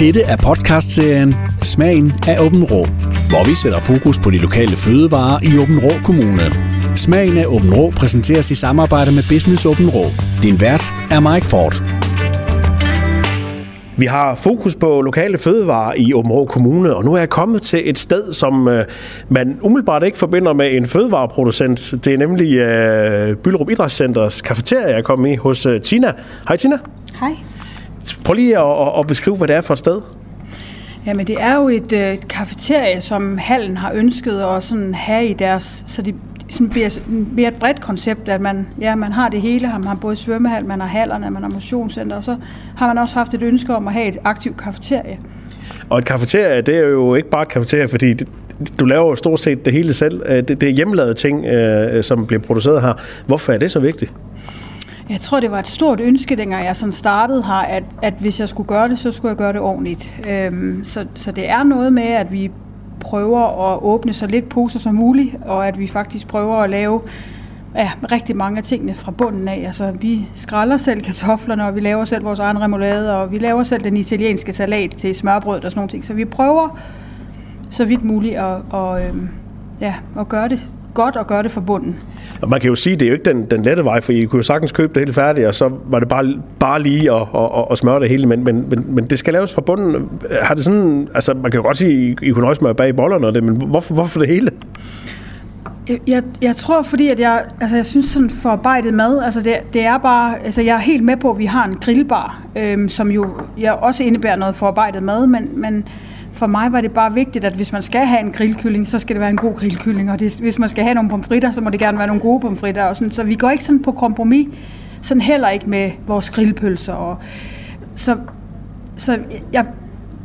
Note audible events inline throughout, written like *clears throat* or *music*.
Dette er podcastserien Smagen af Åben Rå, hvor vi sætter fokus på de lokale fødevarer i Åben Rå Kommune. Smagen af Åben Rå præsenteres i samarbejde med Business Åben Rå. Din vært er Mike Ford. Vi har fokus på lokale fødevarer i Åbenrå Kommune, og nu er jeg kommet til et sted, som øh, man umiddelbart ikke forbinder med en fødevareproducent. Det er nemlig øh, Byllerup Idrætscenters kafeteria, jeg kom i hos øh, Tina. Hej Tina. Hej. Prøv lige at, at beskrive, hvad det er for et sted. Jamen det er jo et øh, kafeterie, som hallen har ønsket at sådan have i deres, så det sådan bliver, bliver et bredt koncept, at man, ja, man har det hele. Man har både svømmehal, man har hallerne, man har motionscenter, og så har man også haft et ønske om at have et aktivt kafeterie. Og et kafeterie, det er jo ikke bare et kafeterie, fordi det, du laver jo stort set det hele selv. Øh, det, det er hjemmelavede ting, øh, som bliver produceret her. Hvorfor er det så vigtigt? Jeg tror, det var et stort ønske, dengang jeg sådan startede her, at, at hvis jeg skulle gøre det, så skulle jeg gøre det ordentligt. Øhm, så, så det er noget med, at vi prøver at åbne så lidt poser som muligt, og at vi faktisk prøver at lave ja, rigtig mange af tingene fra bunden af. Altså, vi skræller selv kartoflerne, og vi laver selv vores egen remoulade, og vi laver selv den italienske salat til smørbrød og sådan nogle ting. Så vi prøver så vidt muligt at, og, øhm, ja, at gøre det godt og gøre det fra bunden. Og man kan jo sige, at det er jo ikke den, den lette vej, for I kunne jo sagtens købe det helt færdigt, og så var det bare, bare lige at, at, at, at smøre det hele, men, men, men, men det skal laves fra bunden. Har det sådan, altså man kan jo godt sige, at I, I kunne også smøre bag bollerne og det, men hvorfor, hvorfor det hele? Jeg, jeg, jeg tror, fordi at jeg, altså jeg synes sådan forarbejdet mad, altså det, det er bare, altså jeg er helt med på, at vi har en grillbar, øhm, som jo jeg også indebærer noget forarbejdet mad, men, men for mig var det bare vigtigt, at hvis man skal have en grillkylling, så skal det være en god grillkylling, og det, hvis man skal have nogle pomfritter, så må det gerne være nogle gode pomfritter, og sådan, så vi går ikke sådan på kompromis, sådan heller ikke med vores grillpølser, og så, så jeg,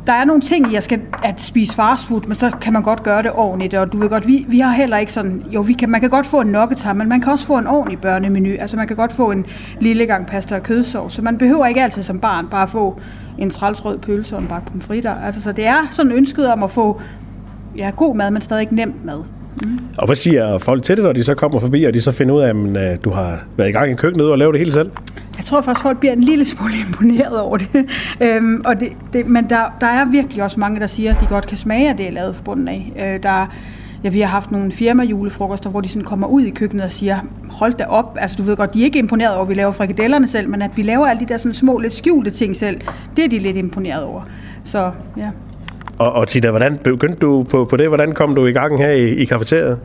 der er nogle ting, jeg skal at spise fast food, men så kan man godt gøre det ordentligt, og du ved godt, vi, vi har heller ikke sådan, jo, vi kan, man kan godt få en nokketar, men man kan også få en ordentlig børnemenu, altså man kan godt få en lille gang pasta og kødsovs, så man behøver ikke altid som barn bare få en trælsrød pølse og en bakke pomfritter. Altså, så det er sådan ønsket om at få ja, god mad, men stadig ikke nemt mad. Mm. Og hvad siger folk til det, når de så kommer forbi, og de så finder ud af, at øh, du har været i gang i køkkenet og lavet det hele selv? Jeg tror faktisk, folk bliver en lille smule imponeret over det. *laughs* øhm, og det, det men der, der er virkelig også mange, der siger, at de godt kan smage at det, er lavet fra bunden af. Øh, der, ja, vi har haft nogle firma julefrokoster, hvor de sådan kommer ud i køkkenet og siger, hold da op, altså du ved godt, de er ikke imponeret over, at vi laver frikadellerne selv, men at vi laver alle de der sådan små, lidt skjulte ting selv, det er de lidt imponeret over. Så ja. Og, og Tita, hvordan begyndte du på, på det? Hvordan kom du i gang her i, i kafeteriet?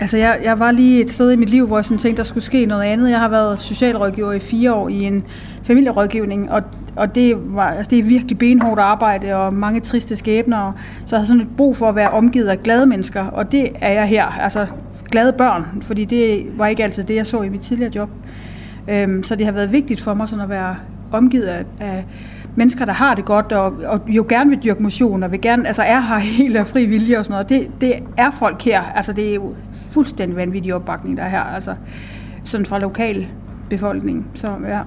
Altså, jeg, jeg var lige et sted i mit liv, hvor jeg sådan tænkte, der skulle ske noget andet. Jeg har været socialrådgiver i fire år i en familierådgivning, og, og det, var, altså, det er virkelig benhårdt arbejde og mange triste skæbner. Og, Så jeg har sådan et brug for at være omgivet af glade mennesker, og det er jeg her. Altså, glade børn, fordi det var ikke altid det, jeg så i mit tidligere job. Øhm, så det har været vigtigt for mig sådan at være omgivet af, af mennesker, der har det godt, og, og jo gerne vil dyrke motion, og vil gerne, altså er her *laughs* helt af fri vilje og sådan noget. Det, det er folk her. Altså det er jo fuldstændig vanvittig opbakning, der er her. Altså sådan fra lokal befolkning. Så ja.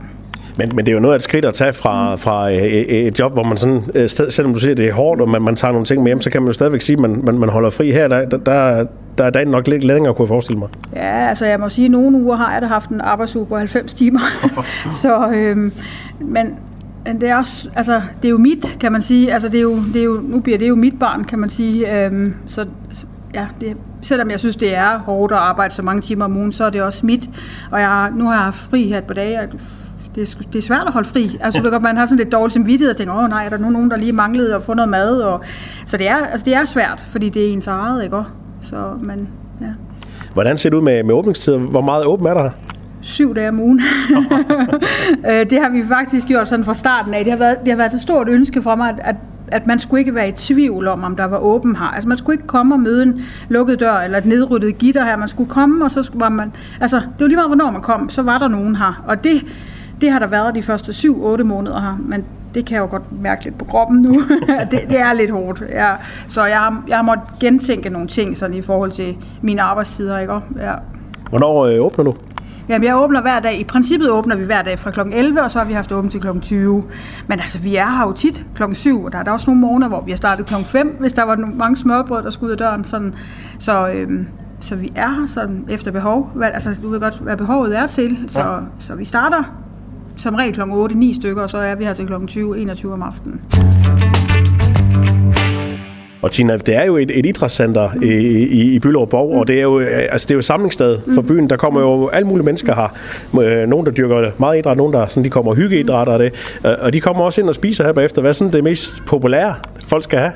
Men, men det er jo noget af et skridt at tage fra, fra øh, øh, et job, hvor man sådan, øh, selvom du siger, at det er hårdt, og man, man tager nogle ting med hjem, så kan man jo stadigvæk sige, at man, man, man holder fri her. Der, der, der er dagen nok lidt længere, kunne jeg forestille mig. Ja, altså jeg må sige, at nogle uger har jeg da haft en arbejdsuge på 90 timer. *laughs* så, øhm, men, det er også, altså, det er jo mit, kan man sige. Altså, det er jo, det er jo, nu bliver det jo mit barn, kan man sige. Øhm, så ja, det, selvom jeg synes, det er hårdt at arbejde så mange timer om ugen, så er det også mit. Og jeg, nu har jeg haft fri her et par dage, og det, er, det er svært at holde fri. Altså, du man har sådan lidt dårligt samvittighed og tænker, åh nej, er der nu nogen, der lige manglede at få noget mad? Og, så det er, altså, det er svært, fordi det er ens eget, ikke? Så, men, ja. Hvordan ser det ud med, med åbningstider? Hvor meget åben er der syv dage om ugen. *laughs* Øh, det har vi faktisk gjort sådan fra starten af. Det har været, det har været et stort ønske for mig, at, at at man skulle ikke være i tvivl om, om der var åben her. Altså man skulle ikke komme og møde en lukket dør eller et nedryddet gitter her. Man skulle komme, og så var man... Altså, det var lige meget, hvornår man kom, så var der nogen her. Og det, det har der været de første 7-8 måneder her. Men det kan jeg jo godt mærke lidt på kroppen nu. *laughs* det, det er lidt hårdt. Ja. Så jeg har, jeg har måttet gentænke nogle ting sådan i forhold til mine arbejdstider. Ikke? Ja. Hvornår øh, åbner du? Jamen, jeg åbner hver dag. I princippet åbner vi hver dag fra kl. 11, og så har vi haft åbent til kl. 20. Men altså, vi er her jo tit kl. 7, og der er der også nogle morgener, hvor vi har startet kl. 5, hvis der var mange smørbrød, der skulle ud af døren. Sådan. Så, øhm, så vi er her sådan efter behov. Hvad, altså, du ved godt, hvad behovet er til. Så, ja. så vi starter som regel kl. 8-9 stykker, og så er vi her til kl. 20-21 om aftenen. Og Tina, det er jo et, et idrætscenter i, i, i Byllerup Borg, og det er jo, altså det er jo et samlingssted for byen. Der kommer jo alle mulige mennesker her. Øh, Nogle, der dyrker meget idræt, nogle, der sådan, de kommer og hyggeidræt og det. Øh, Og de kommer også ind og spiser her bagefter. Hvad er sådan det mest populære, folk skal have?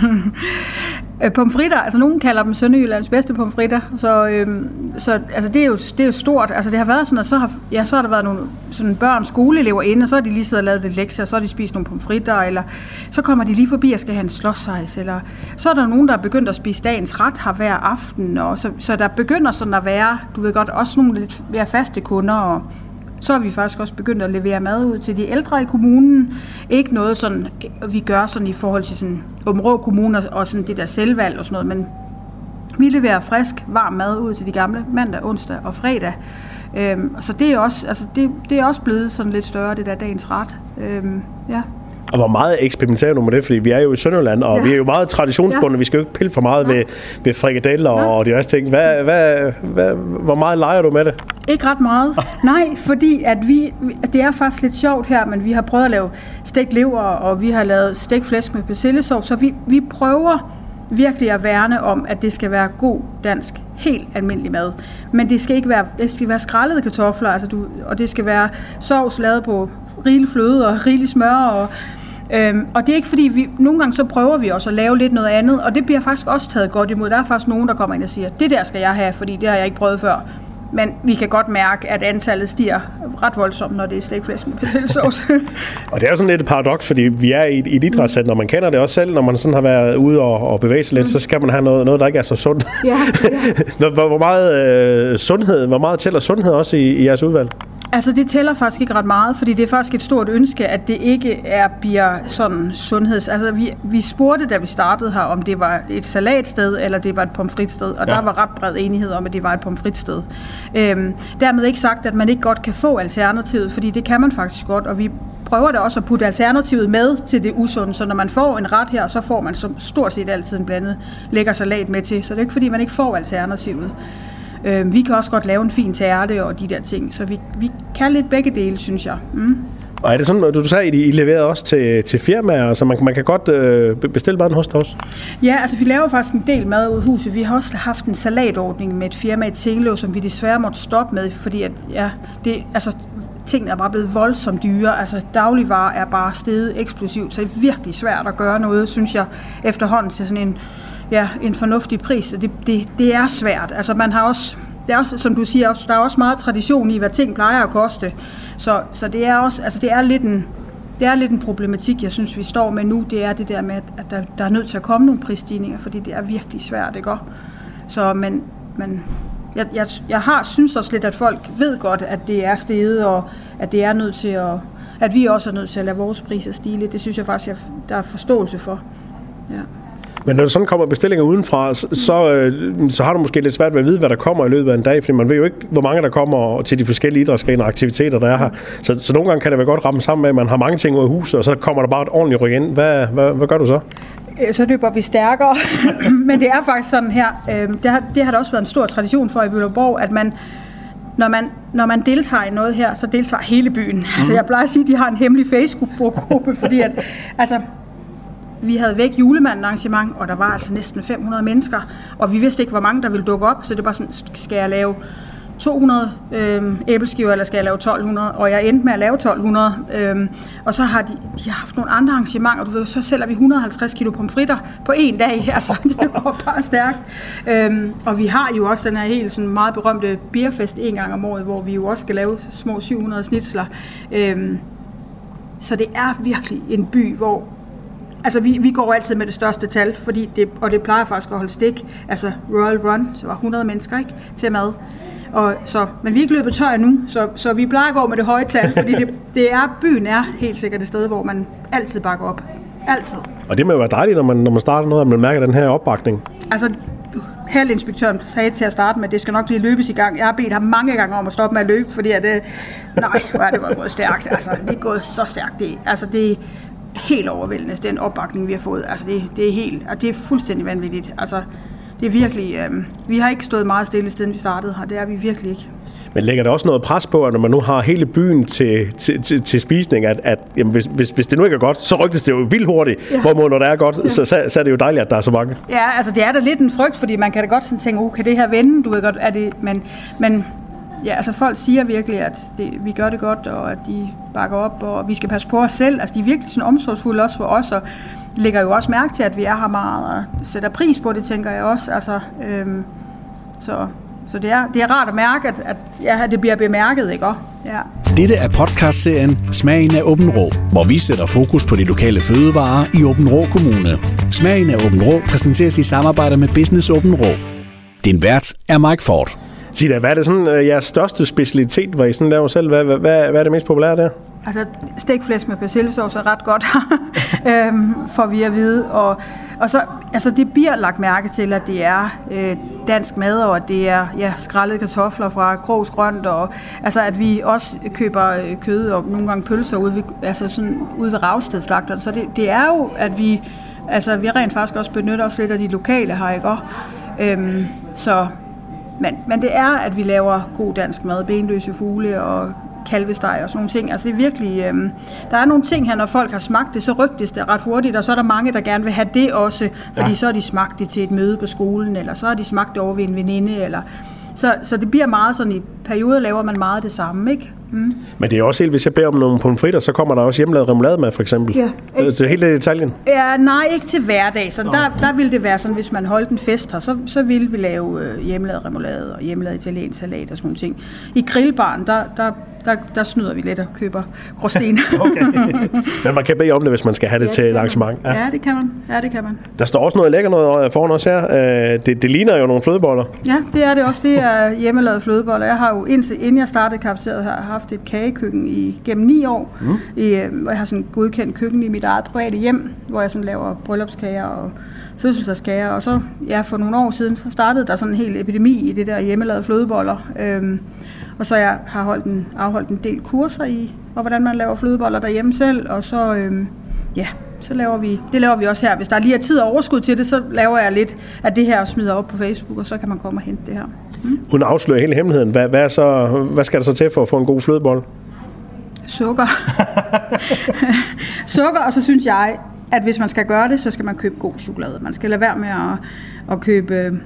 *laughs* Øh, pomfritter, altså nogen kalder dem Sønderjyllands bedste pomfritter, så, øhm, så altså det, er jo, det er jo stort. Altså det har været sådan, at så har, ja, så har der været nogle sådan børn, skoleelever inde, og så har de lige siddet og lavet lidt lektier, og så har de spist nogle pomfritter, eller så kommer de lige forbi og skal have en slåssejs, eller så er der nogen, der er begyndt at spise dagens ret her hver aften, og så, så der begynder sådan at være, du ved godt, også nogle lidt mere faste kunder, og så har vi faktisk også begyndt at levere mad ud til de ældre i kommunen. Ikke noget sådan, vi gør sådan i forhold til sådan Områ Kommune og- og sådan det der selvvalg og sådan noget, men vi leverer frisk, varm mad ud til de gamle mandag, onsdag og fredag. Øhm, så det er, også, altså det, det er også blevet sådan lidt større, det der dagens ret. Øhm, ja. Og hvor meget eksperimenterer du med det? Fordi vi er jo i Sønderjylland, og Ja. ja. vi er jo meget traditionsbundne. Ja. Vi skal jo ikke pille for meget ved, ved frikadeller Nej. og diverse ting. Hvad, hvad, hvad, hvor meget leger du med det? Ikke ret meget. *laughs* Nej, fordi at vi, det er faktisk lidt sjovt her, men vi har prøvet at lave stegt lever, og vi har lavet stegt flæsk med persillesovs, så vi, vi prøver virkelig at værne om, at det skal være god dansk, helt almindelig mad. Men det skal ikke være, det skal være skrællede kartofler, altså du, og det skal være sovs lavet på rigelig fløde og rigelig smør, og Øhm, og det er ikke fordi, vi, nogle gange så prøver vi også at lave lidt noget andet, og det bliver faktisk også taget godt imod. Der er faktisk nogen, der kommer ind og siger, det der skal jeg have, fordi det har jeg ikke prøvet før. Men vi kan godt mærke, at antallet stiger ret voldsomt, når det er stegflæsk med persillesauce. *laughs* Og det er jo sådan lidt et paradoks, fordi vi er i et, et idrætscenter, og man kender det også selv, når man sådan har været ude og, og bevæge sig lidt, så skal man have noget, noget der ikke er så sundt. ja, *laughs* Hvor, hvor- hvor meget øh, sundhed, hvor meget tæller sundhed også i, i jeres udvalg? Altså det tæller faktisk ikke ret meget, fordi det er faktisk et stort ønske, at det ikke er, bliver sådan sundheds... Altså vi, vi spurgte, da vi startede her, om det var et salatsted, eller det var et pomfritsted, og ja. Der var ret bred enighed om, at det var et pomfritsted. Øhm, dermed ikke sagt, at man ikke godt kan få alternativet, fordi det kan man faktisk godt, og vi prøver da også at putte alternativet med til det usunde, så når man får en ret her, så får man som stort set altid en blandet lækker salat med til, så det er ikke fordi, man ikke får alternativet. Øh, vi kan også godt lave en fin tærte og de der ting, så vi, vi kan lidt begge dele, synes jeg. Mm. Og er det sådan, du sagde, at I leverede også til, til firmaer, så man, man kan godt øh, be- bestille maden hos dig også? Ja, altså vi laver faktisk en del mad ude i huset. Vi har også haft en salatordning med et firma i Tingløv, som vi desværre måtte stoppe med, fordi at, ja, det, altså, tingene er bare blevet voldsomt dyre. Altså dagligvarer er bare steget eksplosivt, så det er virkelig svært at gøre noget, synes jeg, efterhånden til sådan en, ja, en fornuftig pris. Så Det, det, det er svært. Altså man har også, det er også, som du siger, der er også meget tradition i, hvad ting plejer at koste. Så, så det er også, altså det er lidt en, det er lidt en problematik, jeg synes, vi står med nu. Det er det der med, at der, der er nødt til at komme nogle prisstigninger, fordi det er virkelig svært, ikke også? Så, men, men jeg, jeg, jeg har, synes også lidt, at folk ved godt, at det er steget, og at det er nødt til at, at vi også er nødt til at lade vores priser stige lidt. Det synes jeg faktisk, jeg, der er forståelse for. Ja. Men når der sådan kommer bestillinger udenfra, så, så, øh, så har du måske lidt svært ved at vide, hvad der kommer i løbet af en dag, fordi man ved jo ikke, hvor mange der kommer til de forskellige idrætsgrene og aktiviteter, der er her. Så, så nogle gange kan det være godt ramme sammen med, at man har mange ting ud af huset, og så kommer der bare et ordentligt ryk ind. Hvad, hvad, hvad gør du så? Øh, så løber vi stærkere. *laughs* Men det er faktisk sådan her, øh, det har, det har der også været en stor tradition for i Bøllerborg, at man, når man, når man deltager i noget her, så deltager hele byen. Mm. *laughs* Altså jeg plejer at sige, at de har en hemmelig Facebook-gruppe, fordi at, altså, vi havde væk julemanden arrangement, og der var altså næsten 500 mennesker, og vi vidste ikke, hvor mange der ville dukke op, så det var sådan, skal jeg lave 200 øh, æbleskiver, eller skal jeg lave 1200? Og jeg endte med at lave 1200. Øh, og så har de, de har haft nogle andre arrangementer. Du ved, så sælger vi 150 kilo pomfritter på en dag. Altså, det *laughs* var bare stærkt. Øh, og vi har jo også den her helt sådan meget berømte bierfest en gang om året, hvor vi jo også skal lave små 700 snitsler. Øh, så det er virkelig en by, hvor Altså, vi, vi går altid med det største tal, fordi det, og det plejer faktisk at holde stik. Altså, Royal Run, så var 100 mennesker ikke, til mad. Og så, men vi er ikke løbet tør endnu, så, så vi plejer at gå med det høje tal, fordi det, det er, byen er helt sikkert et sted, hvor man altid bakker op. Altid. Og det må jo være dejligt, når man, når man starter noget, at man mærker den her opbakning. Altså, halvinspektøren sagde til at starte med, at det skal nok lige løbes i gang. Jeg har bedt ham mange gange om at stoppe med at løbe, fordi at, øh, nej, hvor er det var gået stærkt. Altså, det er gået så stærkt. Det, altså, det helt overvældende, den opbakning, vi har fået. Altså, det, det er helt, og det er fuldstændig vanvittigt. Altså, det er virkelig, øh, vi har ikke stået meget stille, siden vi startede her. Det er vi virkelig ikke. Men lægger der også noget pres på, at når man nu har hele byen til, til, til, til spisning, at, at jamen, hvis, hvis, hvis det nu ikke er godt, så rygtes det jo vildt hurtigt. Ja. Hvorimod når det er godt, ja. så, så, så er det jo dejligt, at der er så mange. Ja, altså det er da lidt en frygt, fordi man kan da godt sådan tænke, uh, kan det her vende? Du ved godt, er det, men, men ja, altså folk siger virkelig, at det, vi gør det godt, og at de bakker op, og vi skal passe på os selv. Altså de er virkelig sådan omsorgsfulde også for os, og lægger jo også mærke til, at vi er her meget, og sætter pris på det, tænker jeg også. Altså, øhm, så så det er, det er rart at mærke, at, at, ja, at det bliver bemærket, ikke? Ja. Dette er podcastserien Smagen af Åben Rå, hvor vi sætter fokus på de lokale fødevarer i Åben Rå Kommune. Smagen af Åben Rå præsenteres i samarbejde med Business Åben Rå. Din vært er Mike Ford. Sida, hvad er det sådan, øh, jeres største specialitet, hvor I sådan laver selv? Hvad, hvad, hvad er det mest populære der? Altså, stegflæsk med persillesauce er ret godt, *laughs* øhm, får vi at vide. Og, og så, altså, det bliver lagt mærke til, at det er øh, dansk mad, og at det er ja, skrællede kartofler fra Krogs Grønt, og altså, at vi også køber øh, kød og nogle gange pølser ude ved, altså, sådan, ude ved Ravstedslagteren. Så det, det er jo, at vi, altså, vi rent faktisk også benytter os lidt af de lokale her, ikke? Øhm, så men, men det er, at vi laver god dansk mad, benløse fugle og kalvesteg og sådan nogle ting. Altså det er virkelig, øh, der er nogle ting her, når folk har smagt det, så rygtes det ret hurtigt, og så er der mange, der gerne vil have det også, fordi ja. så har de smagt det til et møde på skolen, eller så har de smagt det over ved en veninde, eller så, så det bliver meget sådan, i perioder laver man meget det samme, ikke? Mm. Men det er også helt, hvis jeg beder om nogle pomfritter, så kommer der også hjemmelavet remoulade med, for eksempel. Ja. Ikke, til hele detaljen? Ja, nej, ikke til hverdag. Så oh. der, der ville det være sådan, hvis man holdt en fest her, så, så ville vi lave øh, hjemmelavet remoulade og hjemmelavet italiensk salat og sådan nogle ting. I grillbaren, der, der der, der snyder vi lidt og køber gråsten. *laughs* okay. Men man kan bede om det, hvis man skal have det ja, til et arrangement. Ja. ja, det kan man. Ja, det kan man. Der står også noget lækker noget foran os her. Øh, det, det ligner jo nogle flødeboller. Ja, det er det også. Det er hjemmelavet flødeboller. Jeg har jo indtil inden jeg startede kafeteriet, har haft et kagekøkken i gennem ni år. Mm. I, øh, hvor jeg har sådan godkendt køkken i mit eget private hjem, hvor jeg sådan laver bryllupskager og fødselsdagskager. Og så ja, for nogle år siden, så startede der sådan en hel epidemi i det der hjemmelavede flødeboller. Øhm, og så jeg har holdt en, afholdt en del kurser i, og hvordan man laver flødeboller derhjemme selv, og så, øhm, ja, så laver vi, det laver vi også her. Hvis der lige er tid og overskud til det, så laver jeg lidt af det her og smider op på Facebook, og så kan man komme og hente det her. Mm. Hun afslører hele hemmeligheden. Hvad, hvad, så, hvad skal der så til for at få en god flødebolle? Sukker. *laughs* Sukker, og så synes jeg, at hvis man skal gøre det, så skal man købe god chokolade. Man skal lade være med at, at købe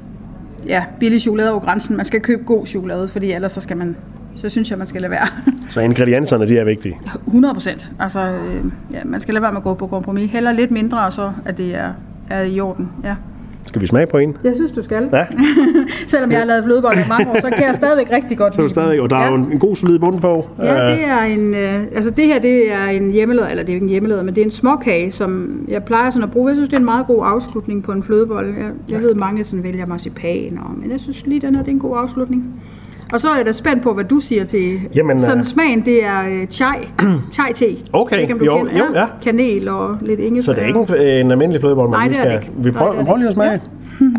ja, billig chokolade over grænsen. Man skal købe god chokolade, fordi ellers så skal man så synes jeg, man skal lade være. *laughs* Så ingredienserne, de er vigtige? 100 procent. Altså, øh, ja, man skal lade være med at gå på kompromis. Heller lidt mindre, og så at det er, er i orden. Ja. Skal vi smage på en? Jeg synes, du skal. Ja. *laughs* Selvom jeg har lavet flødeboller i mange år, så kan jeg stadigvæk rigtig godt er stadigvæk, og der ja. er jo en, en god solid bund på. Ja, det er en, øh, altså det her, det er en hjemmelader, eller det er ikke en hjemmelader, men det er en småkage, som jeg plejer sådan at bruge. Jeg synes, det er en meget god afslutning på en flødebolle. Jeg, jeg ja. ved, mange sådan vælger marcipan, og, men jeg synes lige, den her, det er en god afslutning. Og så er jeg da spændt på, hvad du siger til Jamen, sådan uh... smagen. Det er uh, chai, *clears throat* chai te. Okay, du jo, kende. jo, ja. Kanel og lidt ingefær. Så det er ikke en, en almindelig flødebolle, man Nej, det er det ikke. Vi prøver, prøver lige at smage. Ja. *laughs*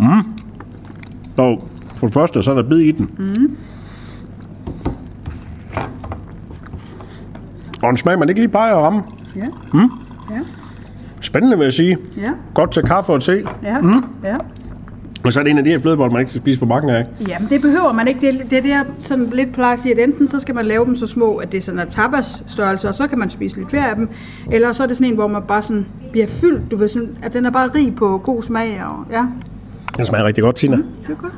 Mm. Og for det første, så er der bid i den. Mm. Og en smag, man ikke lige plejer at ramme. Ja. Mm. ja. Spændende, vil jeg sige. Ja. Godt til kaffe og te. Ja. Mm. ja. Og så er det en af de her flødeboller, man ikke skal spise for mange af. Jamen, det behøver man ikke. Det, er det, jeg sådan lidt plejer at sige, at enten så skal man lave dem så små, at det er sådan en tapas størrelse, og så kan man spise lidt flere af dem. Eller så er det sådan en, hvor man bare sådan bliver fyldt, du ved, sådan, at den er bare rig på god smag. Og, ja. Den smager rigtig godt, Tina. Mm, det er godt.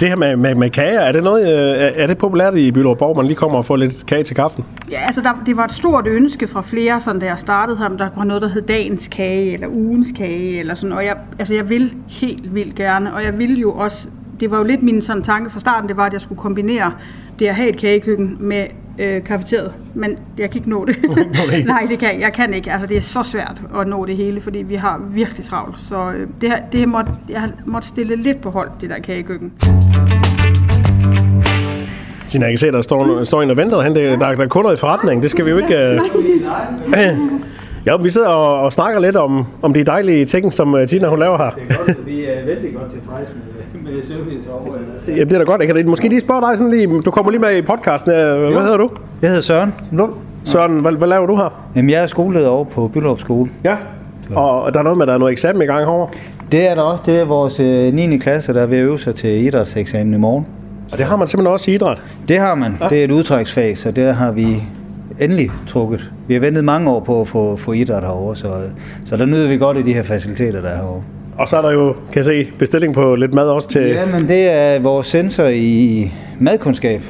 Det her med, med, med kager, er det, noget, øh, er det populært i Byllerup man lige kommer og får lidt kage til kaffen? Ja, altså der, det var et stort ønske fra flere, sådan, da jeg startede ham. Der var noget, der hed dagens kage, eller ugens kage, eller sådan. Og jeg, altså, jeg vil helt vildt gerne, og jeg vil jo også, det var jo lidt min sådan, tanke fra starten, det var, at jeg skulle kombinere det at have et kagekøkken med øh, kafeteriet, men jeg kan ikke nå det. *laughs* Nej, det kan jeg kan ikke. Altså, det er så svært at nå det hele, fordi vi har virkelig travlt. Så øh, det, her, det måtte, jeg har måtte stille lidt på hold, det der kagekøkken. Tina, jeg kan se, der står, står en og venter. Han, der, der, der er kunder i forretning. Det skal vi jo ikke... Øh... Ja, vi sidder og, og snakker lidt om, om de dejlige ting, som uh, Tina hun laver her. Det er godt, vi er vældig godt tilfredse med, med service over. Ja, det er da godt. Jeg kan måske lige spørge dig sådan lige, du kommer lige med i podcasten. Hvad jo. hedder du? Jeg hedder Søren Lund. Søren, hvad, hvad laver du her? Jamen, jeg er skoleleder over på Byllerup Skole. Ja, og der er noget med, at der er noget eksamen i gang herovre? Det er der også. Det er vores 9. Øh, klasse, der er ved at øve sig til idrætseksamen i morgen. Og det har man simpelthen også i idræt. Det har man. Det er et udtræksfag, så der har vi endelig trukket. Vi har ventet mange år på at få, få idræt herovre, så, så der nyder vi godt i de her faciliteter, der er herovre. Og så er der jo, kan jeg se, bestilling på lidt mad også til... Ja, men det er vores sensor i madkundskab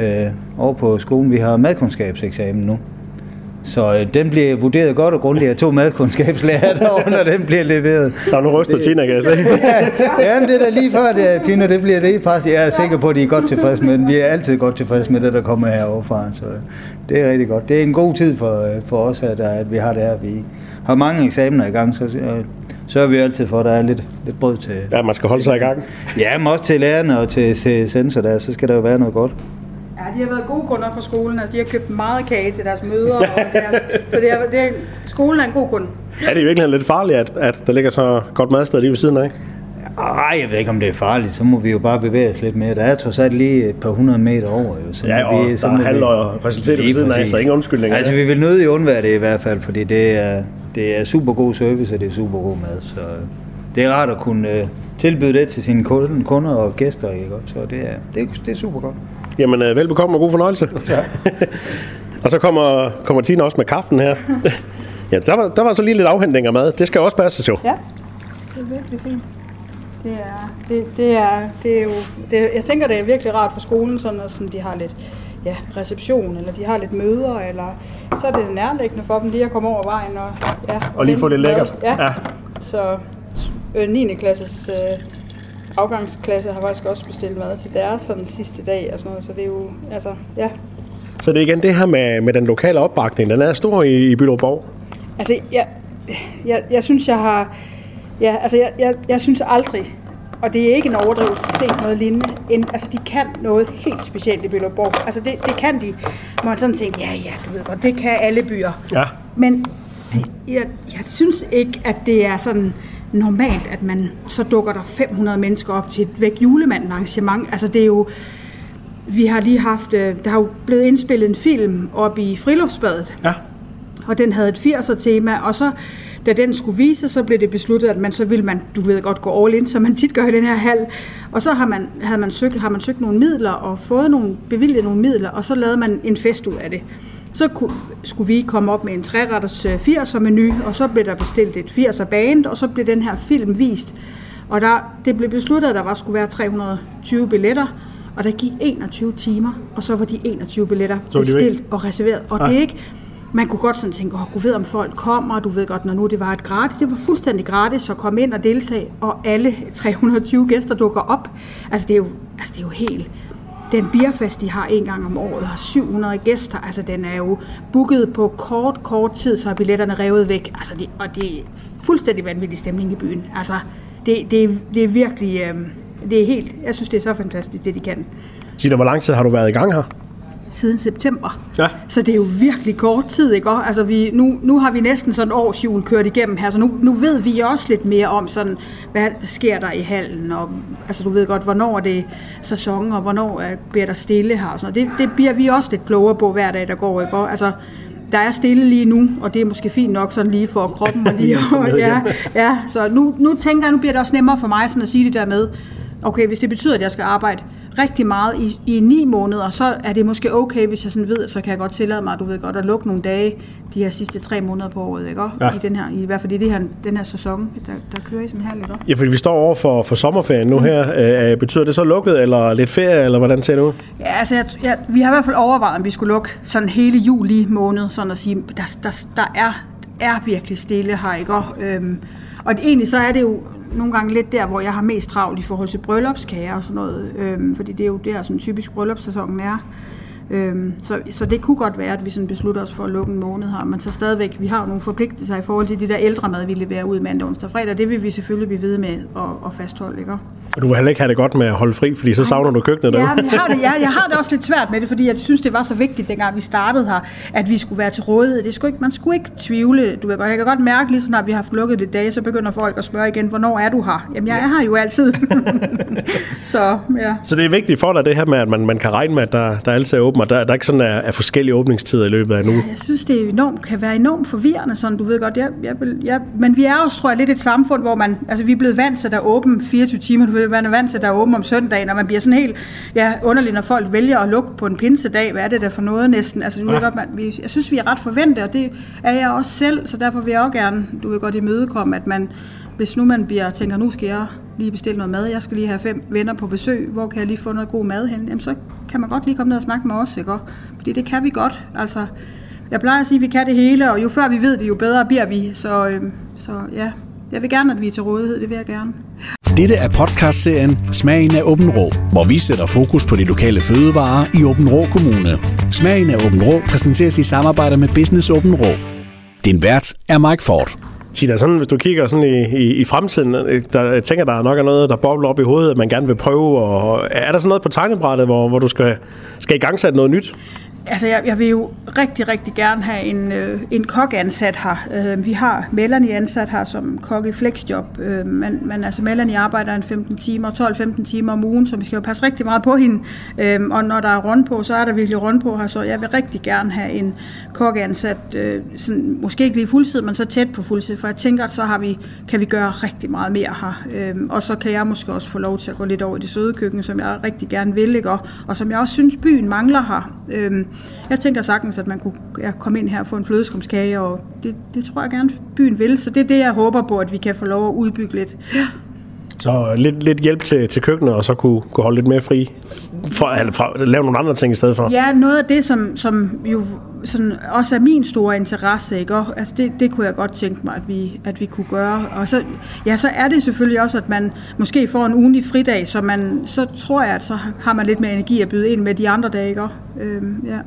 øh, over på skolen. Vi har madkundskabseksamen nu. Så øh, den bliver vurderet godt og grundigt af to madkundskabslærer *laughs* derovre, når den bliver leveret. Så nu ryster Tina, kan jeg se. *laughs* ja, men det er da lige før, det Tina, det bliver det præst. Jeg er sikker på, at de er godt tilfredse med den. Vi er altid godt tilfredse med det, der kommer herovre fra. Så det er rigtig godt. Det er en god tid for, for os, at, at vi har det her. Vi har mange eksamener i gang, så øh, sørger vi altid for, at der er lidt, lidt brød til... Ja, man skal holde sig i gang. Ja, men også til lærerne og til, til sensor der, så skal der jo være noget godt. Ja, de har været gode kunder for skolen. Altså, de har købt meget kage til deres møder. Og deres, *laughs* så det er, det er, skolen er en god kunde. Er det i virkeligheden lidt farligt, at, at der ligger så godt madsted lige ved siden af? Ej, jeg ved ikke, om det er farligt. Så må vi jo bare bevæge os lidt mere. Der er trods alt lige et par hundrede meter over. Jo, så Ja, og vi, der er halv og faciliteter ved siden af, så ingen undskyldninger. Altså, vi vil nødig undvære det i hvert fald, fordi det er, det er super god service, og det er super god mad. Så det er rart at kunne øh, tilbyde det til sine kunder kunder og gæster. Ikke? Så det er, det, er, det er super godt. Jamen, øh, velbekomme og god fornøjelse. Ja. *laughs* og så kommer, kommer Tina også med kaffen her. *laughs* ja, der var, der var så lige lidt afhentning af mad. Det skal også passe jo. Ja, det er virkelig fint. Det er, det, det er, det er jo, det, jeg tænker, det er virkelig rart for skolen, sådan at sådan, de har lidt ja, reception, eller de har lidt møder, eller så er det nærliggende for dem lige at komme over vejen. Og, ja, Og lige få lidt lækkert. Ja, Ja. ja. så øh, 9. klasses øh, afgangsklasse har faktisk også bestilt mad til deres sådan, sidste dag og sådan noget, så det er jo, altså, ja, Så det er igen det her med, med den lokale opbakning. Den er stor i, i Bylderborg. Altså, jeg, jeg, jeg synes, jeg har... Ja, altså, jeg, jeg, jeg synes aldrig, og det er ikke en overdrivelse at se noget lignende, end, altså, de kan noget helt specielt i Billundborg. Altså, det, det kan de. Hvor man sådan tænker, ja, ja, du ved godt, det kan alle byer. Ja. Men jeg, jeg synes ikke, at det er sådan normalt, at man så dukker der 500 mennesker op til et væk julemanden arrangement. Altså, det er jo... Vi har lige haft... øh, Der har jo blevet indspillet en film op i Friluftsbadet, Ja. og den havde et 80'er tema, og så da den skulle vise, så blev det besluttet, at man så ville man, du ved godt, gå all in, som man tit gør i den her hal. Og så har man, havde man søgt, har man søgt nogle midler og fået nogle, bevilget nogle midler, og så lavede man en fest ud af det. Så kunne, skulle vi komme op med en træretters øh, 80'er menu, og så blev der bestilt et 80'er band, og så blev den her film vist. Og der, det blev besluttet, at der var skulle være 320 billetter, og der gik 21 timer, og så var de 21 billetter Så bestilt og reserveret. Og Ja. det er ikke, man kunne godt sådan tænke, åh, du ved om folk kommer, du ved godt, når nu det var et gratis, det var fuldstændig gratis at komme ind og deltage, og alle 320 gæster dukker op. Altså det er jo, altså, det er jo helt, den bierfest, de har en gang om året, har 700 gæster, altså den er jo booket på kort, kort tid, så er billetterne revet væk, altså det, og det er fuldstændig vanvittig stemning i byen. Altså det, det, det er virkelig, øh, det er helt, jeg synes det er så fantastisk, det de kan, Tina, hvor lang tid har du været i gang her? Siden september. Ja. Så det er jo virkelig kort tid, ikke? Og Altså vi, nu, nu har vi næsten sådan et års jul kørt igennem her, så nu, nu ved vi også lidt mere om, sådan, hvad sker der i hallen, og altså, du ved godt, hvornår er det sæson, og hvornår er, bliver der stille her, og sådan noget. Det, det bliver vi også lidt klogere på hver dag, der går, ikke? Og, altså, der er stille lige nu, og det er måske fint nok sådan lige for kroppen og *laughs* lige ja, *laughs* ja, så nu, nu tænker jeg, nu bliver det også nemmere for mig sådan at sige det der med, okay, hvis det betyder, at jeg skal arbejde rigtig meget i, i ni måneder, så er det måske okay, hvis jeg sådan ved, så kan jeg godt tillade mig, du ved godt, at lukke nogle dage de her sidste tre måneder på året, ikke? Ja. Ja. I, den her, I hvert fald i det her, den her sæson, der, der kører i sådan her lidt. Ja, fordi vi står over for, for sommerferien nu her. Øh, betyder det så lukket, eller lidt ferie, eller hvordan ser det ud? Ja, altså, jeg, jeg, vi har i hvert fald overvejet, om vi skulle lukke sådan hele juli måned, sådan at sige, der, der, der er, er virkelig stille her, ikke? Og, øhm, og egentlig så er det jo nogle gange lidt der, hvor jeg har mest travlt i forhold til bryllupskager og sådan noget, øhm, fordi det er jo der, sådan typisk bryllupssæsonen er. Øhm, så, så det kunne godt være, at vi sådan beslutter os for at lukke en måned her, men så stadigvæk, vi har nogle forpligtelser i forhold til de der ældre mad, vi leverer ud mandag, onsdag og fredag, det vil vi selvfølgelig blive ved med at, at fastholde, ikke? Og du vil heller ikke have det godt med at holde fri, fordi så savner du køkkenet Ja, derude. men jeg har, det, jeg, jeg har det også lidt svært med det, fordi jeg synes, det var så vigtigt, dengang vi startede her, at vi skulle være til rådighed. Det skulle ikke, man skulle ikke tvivle. Du ved godt, jeg kan godt mærke, lige så snart vi har haft lukket det dage, så begynder folk at spørge igen, hvornår er du her? Jamen, jeg er her jo altid. *laughs* så ja. Så det er vigtigt for dig, det her med, at man, man kan regne med, at der, der altid er åben, og der, der ikke sådan er, er forskellige åbningstider i løbet af en uge. Jeg synes, det er enormt, kan være enormt forvirrende, sådan du ved godt. Jeg, jeg, jeg, men vi er også, tror jeg, lidt et samfund, hvor man, altså vi er blevet vant til, at der er åben 24 timer. Du ved, det, man er vant til, der er åben om søndagen, og man bliver sådan helt ja, underlig, når folk vælger at lukke på en pinsedag. Hvad er det der for noget næsten? Altså, du ja. ved godt, man, vi, jeg synes, vi er ret forventede, og det er jeg også selv, så derfor vil jeg også gerne, du vil godt imødekomme, at man, hvis nu man bliver, tænker, nu skal jeg lige bestille noget mad, jeg skal lige have fem venner på besøg, hvor kan jeg lige få noget god mad hen? Jamen, så kan man godt lige komme ned og snakke med os, ikke? Fordi det kan vi godt. Altså, jeg plejer at sige, at vi kan det hele, og jo før vi ved det, jo bedre bliver vi. Så, øh, så ja, jeg vil gerne, at vi er til rådighed. Det vil jeg gerne. Dette er podcastserien Smagen af Åben Rå, hvor vi sætter fokus på de lokale fødevarer i Åben Rå Kommune. Smagen af Åben Rå præsenteres i samarbejde med Business Åben Rå. Din vært er Mike Ford. Tina, sådan, hvis du kigger sådan i, i, i fremtiden, øh, der, jeg tænker, der er nok er noget, der bobler op i hovedet, man gerne vil prøve. Og, er der sådan noget på tegnebrættet, hvor, hvor du skal, skal i gang sætte noget nyt? Altså, jeg, jeg vil jo rigtig, rigtig gerne have en, øh, en kok ansat her. Øh, vi har Melanie ansat her som kok i flexjob, øh, men, men altså Melanie arbejder en 15 timer, 12-15 timer om ugen, så vi skal jo passe rigtig meget på hende. Øh, og når der er rund på, så er der virkelig rund på her, så jeg vil rigtig gerne have en kok ansat, øh, sådan, måske ikke lige fuldtid, men så tæt på fuldtid, for jeg tænker, at så har vi, kan vi gøre rigtig meget mere her. Øh, og så kan jeg måske også få lov til at gå lidt over i det søde køkken, som jeg rigtig gerne vil, ikke? Og, og som jeg også synes, byen mangler her. Øh, jeg tænker sagtens, at man kunne ja, komme ind her og få en flødeskumskage, og det, det tror jeg gerne, byen vil. Så det er det, jeg håber på, at vi kan få lov at udbygge lidt. Ja. Så lidt, lidt hjælp til, til køkkenet, og så kunne, kunne holde lidt mere fri, for, eller for at lave nogle andre ting i stedet for. Ja, noget af det, som, som jo sådan, også er min store interesse, ikke? Og, altså det, det kunne jeg godt tænke mig, at vi, at vi kunne gøre. Og så, ja, så er det selvfølgelig også, at man måske får en ugenlig fridag, så, man, så tror jeg, at så har man lidt mere energi at byde ind med de andre dage. Ikke? Øhm, ja.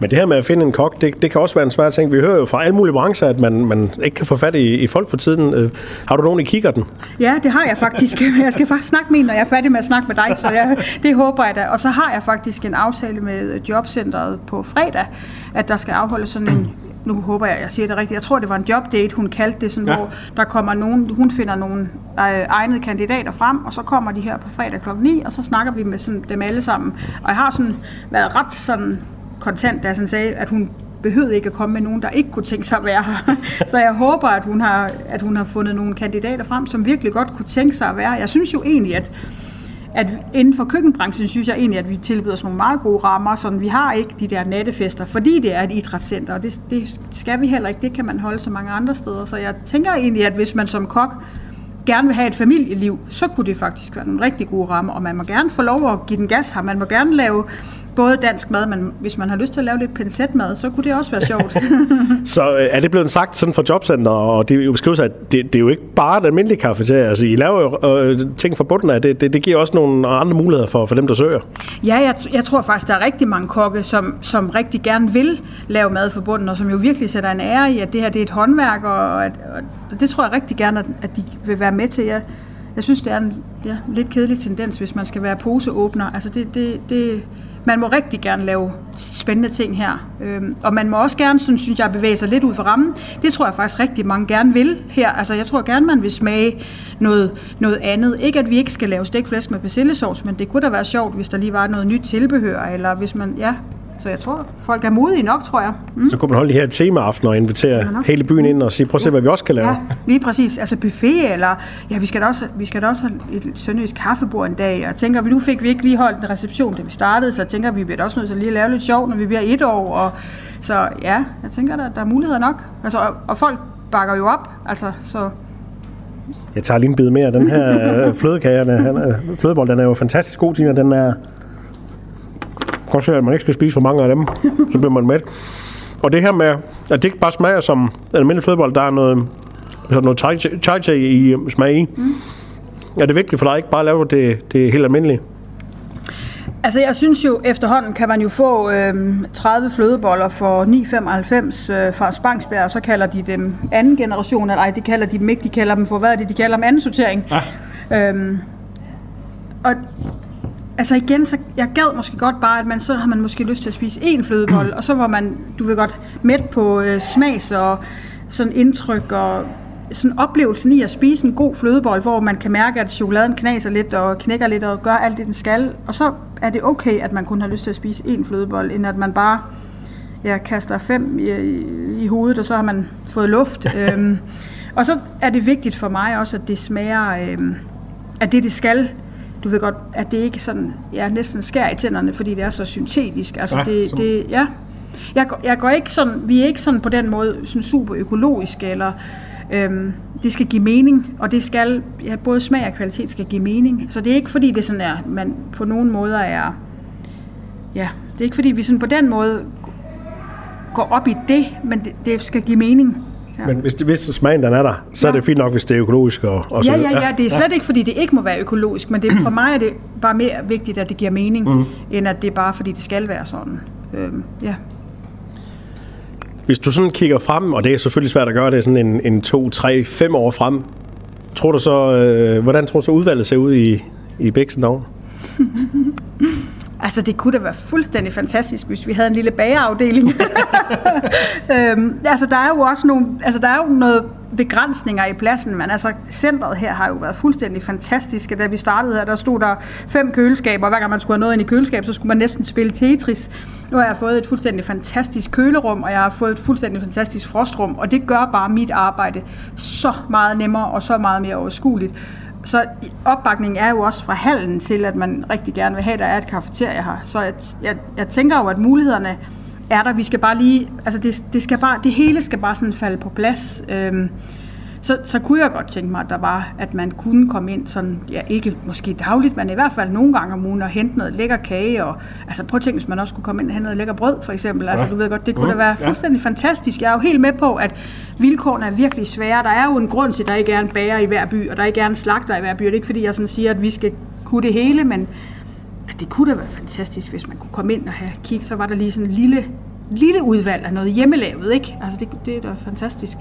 Men det her med at finde en kok, det, det kan også være en svær ting. Vi hører jo fra alle mulige brancher, at man, man ikke kan få fat i, i folk for tiden. Øh, har du nogen i kigger den? Ja, det har jeg faktisk. *laughs* Jeg skal faktisk snakke med en, når jeg er færdig med at snakke med dig, så jeg, det håber jeg da. Og så har jeg faktisk en aftale med Jobcentret på fredag, at der skal afholdes sådan en nu håber jeg, jeg siger det rigtigt, jeg tror, det var en jobdate, hun kaldte det, sådan, ja. hvor der kommer nogen, hun finder nogle øh, egnede kandidater frem, og så kommer de her på fredag klokken 9, og så snakker vi med sådan, dem alle sammen. Og jeg har sådan været ret sådan kontant, da jeg sagde, at hun behøvede ikke at komme med nogen, der ikke kunne tænke sig at være her. *laughs* Så jeg håber, at hun har, at hun har fundet nogle kandidater frem, som virkelig godt kunne tænke sig at være Jeg synes jo egentlig, at at inden for køkkenbranchen synes jeg egentlig, at vi tilbyder sådan nogle meget gode rammer, så vi har ikke de der nattefester, fordi det er et idrætscenter, og det, det skal vi heller ikke. Det kan man holde så mange andre steder. Så jeg tænker egentlig, at hvis man som kok gerne vil have et familieliv, så kunne det faktisk være en rigtig god ramme, og man må gerne få lov at give den gas her. Man må gerne lave både dansk mad, men hvis man har lyst til at lave lidt pincetmad, så kunne det også være sjovt. *laughs* så øh, er det blevet sagt sådan fra Jobcenter, og det er jo beskrivet at det, det er jo ikke bare den almindelige kafeteria. Altså, I laver jo øh, ting fra bunden af det, det. Det giver også nogle andre muligheder for, for dem, der søger. Ja, jeg, jeg tror faktisk, der er rigtig mange kokke, som, som rigtig gerne vil lave mad for bunden, og som jo virkelig sætter en ære i, at det her det er et håndværk, og, at, og det tror jeg rigtig gerne, at, at de vil være med til. Jeg, jeg synes, det er en ja, lidt kedelig tendens, hvis man skal være poseåbner. Altså det, det, det, man må rigtig gerne lave spændende ting her. Øhm, og man må også gerne, sådan, synes jeg, bevæge sig lidt ud for rammen. Det tror jeg faktisk rigtig mange gerne vil her. Altså jeg tror gerne, man vil smage noget, noget andet. Ikke at vi ikke skal lave stikflæsk med persillesovs, men det kunne da være sjovt, hvis der lige var noget nyt tilbehør, eller hvis man, ja, så jeg tror, folk er modige nok, tror jeg. Mm. Så kunne man holde de her temaaftener og invitere ja, hele byen ind og sige, prøv at se, hvad vi også kan lave. Ja, lige præcis. Altså buffet, eller ja, vi skal da også, vi skal da også have et sønderjysk kaffebord en dag. Og tænker, nu fik vi ikke lige holdt en reception, da vi startede, så tænker, vi bliver også nødt til at lige lave lidt sjov, når vi bliver et år. Og, så ja, jeg tænker, der, der er muligheder nok. Altså, og, og folk bakker jo op, altså, så jeg tager lige en bid mere. Den her øh, flødekage, den, flødebold, den er jo fantastisk god, Tina. Den er, godt se, at man ikke skal spise for mange af dem, så bliver man mæt. Og det her med, at det ikke bare smager som en almindelig flødebold, der er noget, noget chai chai i smag i. Mm. Er det vigtigt for dig ikke bare at lave det, det helt almindelige? Altså jeg synes jo, efterhånden kan man jo få øh, 30 flødeboller for 9,95 øh, fra Spangsberg, og så kalder de dem anden generation, eller ej, de kalder de dem ikke, de kalder dem for, hvad er det, de kalder dem anden sortering. Ja. Øhm, og Altså igen, så jeg gad måske godt bare, at man så har man måske lyst til at spise en flødebold, og så var man, du ved godt, mæt på øh, smags og sådan indtryk og sådan oplevelsen i at spise en god flødebold, hvor man kan mærke, at chokoladen knaser lidt og knækker lidt og gør alt det, den skal. Og så er det okay, at man kun har lyst til at spise en flødebold, end at man bare ja, kaster fem i, i hovedet, og så har man fået luft. *laughs* øhm, og så er det vigtigt for mig også, at det smager, øhm, at det, det skal, du ved godt, at det ikke sådan, ja, næsten skær i tænderne, fordi det er så syntetisk. Altså Ja, det, det, ja. Jeg, går- jeg går ikke sådan, vi er ikke sådan på den måde sådan super økologiske, eller øhm, det skal give mening, og det skal, ja, både smag og kvalitet skal give mening. Så det er ikke fordi, det sådan er, man på nogen måder er, ja, det er ikke fordi, vi sådan på den måde går op i det, men det, det skal give mening. Ja. Men hvis, det, hvis smagen den er der, så er Ja. det fint nok, hvis det er økologisk og, og så Ja, videre. ja, ja, det er slet ikke, fordi det ikke må være økologisk, men det, for mig er det bare mere vigtigt, at det giver mening, mm. end at det er bare, fordi det skal være sådan. Øhm, ja. Hvis du sådan kigger frem, og det er selvfølgelig svært at gøre det sådan en, en to, tre, fem år frem, tror du så, øh, hvordan tror du så udvalget ser ud i, i Bæksen derovre? *laughs* Altså, det kunne da være fuldstændig fantastisk, hvis vi havde en lille bagerafdeling. *laughs* øhm, altså, der er jo også nogle, altså, der er jo noget begrænsninger i pladsen, men altså, centret her har jo været fuldstændig fantastisk. Da vi startede her, der stod der fem køleskaber, og hver gang man skulle have noget ind i køleskab, så skulle man næsten spille Tetris. Nu har jeg fået et fuldstændig fantastisk kølerum, og jeg har fået et fuldstændig fantastisk frostrum, og det gør bare mit arbejde så meget nemmere og så meget mere overskueligt. Så opbakningen er jo også fra hallen til, at man rigtig gerne vil have, at der er et kafeterie her. Så jeg, jeg, jeg tænker jo, at mulighederne er der. Vi skal bare lige, altså det, det, skal bare, det hele skal bare sådan falde på plads. Øhm, så, så kunne jeg godt tænke mig, at der var, at man kunne komme ind sådan, ja ikke måske dagligt, men i hvert fald nogle gange om ugen og hente noget lækker kage. Og, altså prøv at tænke, hvis man også kunne komme ind og hente noget lækker brød, for eksempel. Altså du ved godt, det kunne da være fuldstændig fantastisk. Jeg er jo helt med på, at vilkårene er virkelig svære. Der er jo en grund til, at der ikke er en bager i hver by, og der ikke er en slagter i hver by. Og det er ikke fordi, jeg sådan siger, at vi skal kunne det hele, men det kunne da være fantastisk, hvis man kunne komme ind og have kig, så var der lige sådan en lille, lille udvalg af noget hjemmelavet, ikke? Altså det, det er da fantastisk.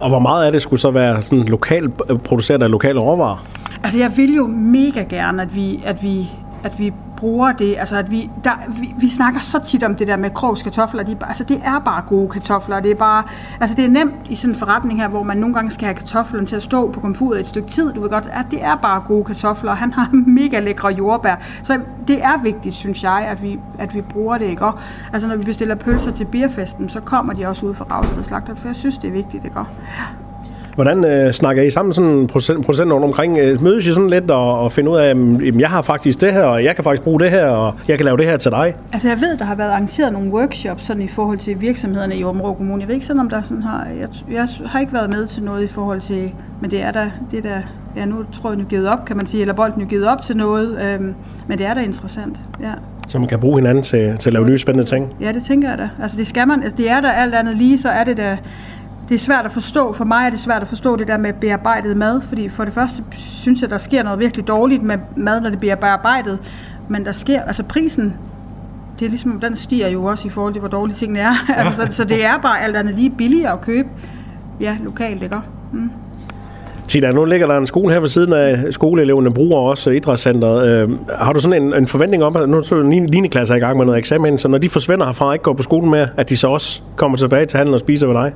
Og hvor meget af det skulle så være sådan lokal, produceret af lokale råvarer? Altså, jeg vil jo mega gerne, at vi, at vi, at vi bruger det. Altså, at vi, der, vi, vi snakker så tit om det der med krogs kartofler. De, altså, det er bare gode kartofler. Det er bare, altså, det er nemt i sådan en forretning her, hvor man nogle gange skal have kartoflerne til at stå på komfuret et stykke tid. Du ved godt, at det er bare gode kartofler. Han har *laughs* mega lækre jordbær. Så det er vigtigt, synes jeg, at vi, at vi bruger det, ikke? Og, altså, når vi bestiller pølser til bierfesten, så kommer de også ud fra Ravsted Slagter, for jeg synes, det er vigtigt, ikke? Hvordan øh, snakker I sammen sådan procent, procent rundt omkring? Øh, mødes I sådan lidt og, og finder ud af, at jeg har faktisk det her, og jeg kan faktisk bruge det her, og jeg kan lave det her til dig? Altså jeg ved, der har været arrangeret nogle workshops sådan i forhold til virksomhederne i Områ Kommune. Jeg ved ikke sådan, om der sådan har... Jeg, jeg har ikke været med til noget i forhold til... Men det er der... Det er der ja, nu tror jeg nu givet op, kan man sige, eller bolden er givet op til noget. Øhm, men det er da interessant, ja. Så man kan bruge hinanden til, til at lave nye spændende ting. Ja, det tænker jeg da. Altså det skal man, altså det er der alt andet lige, så er det da, det er svært at forstå. For mig er det svært at forstå det der med bearbejdet mad, fordi for det første synes jeg, der sker noget virkelig dårligt med mad, når det bliver bearbejdet. Men der sker, altså prisen, det er ligesom, den stiger jo også i forhold til, hvor dårlige tingene er. altså, så, så det er bare alt andet lige billigere at købe, ja, lokalt, ikke? Mm. Tina, nu ligger der en skole her ved siden af skoleeleverne, bruger også idrætscenteret. Øh, har du sådan en, en forventning om, at nu er 9. 9. klasse er i gang med noget eksamen, så når de forsvinder herfra og ikke går på skolen mere, at de så også kommer tilbage til handlen og spiser ved dig?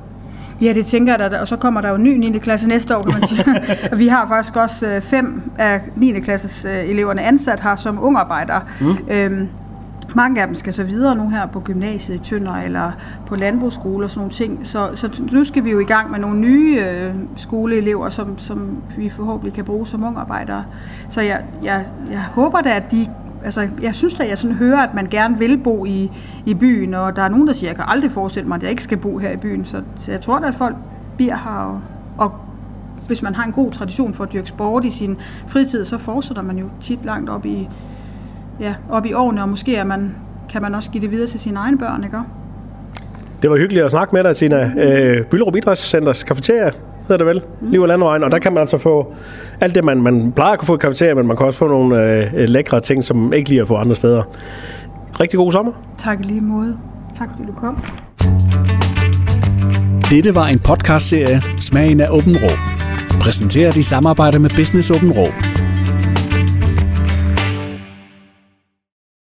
Ja, det tænker jeg da, og så kommer der jo en ny 9. klasse næste år, kan man sige. *laughs* Og vi har faktisk også øh, fem af 9. klasses øh, eleverne ansat her som ungarbejdere. Mm. Øhm, mange af dem skal så videre nu her på gymnasiet i Tønder eller på landbrugsskole og sådan nogle ting. Så, så nu skal vi jo i gang med nogle nye øh, skoleelever, som, som vi forhåbentlig kan bruge som ungarbejdere. Så jeg, jeg, jeg håber da, at de altså, jeg synes da, jeg sådan hører, at man gerne vil bo i, i byen, og der er nogen, der siger, at jeg kan aldrig forestille mig, at jeg ikke skal bo her i byen. Så, så jeg tror da, at folk bliver her, og, og hvis man har en god tradition for at dyrke sport i sin fritid, så fortsætter man jo tit langt op i, ja, op i årene, og måske er man, kan man også give det videre til sine egne børn, ikke? Det var hyggeligt at snakke med dig, Tina. Øh, Byllerup Idrætscenters kafeteria hedder det vel, Liv og Landvejen, og der kan man altså få alt det, man, man plejer at kunne få i kafeteria, men man kan også få nogle øh, lækre ting, som ikke lige at få andre steder. Rigtig god sommer. Tak i lige måde. Tak fordi du kom. Dette var en podcastserie Smagen af Åben Rå. Præsenteret i samarbejde med Business Åben Rå.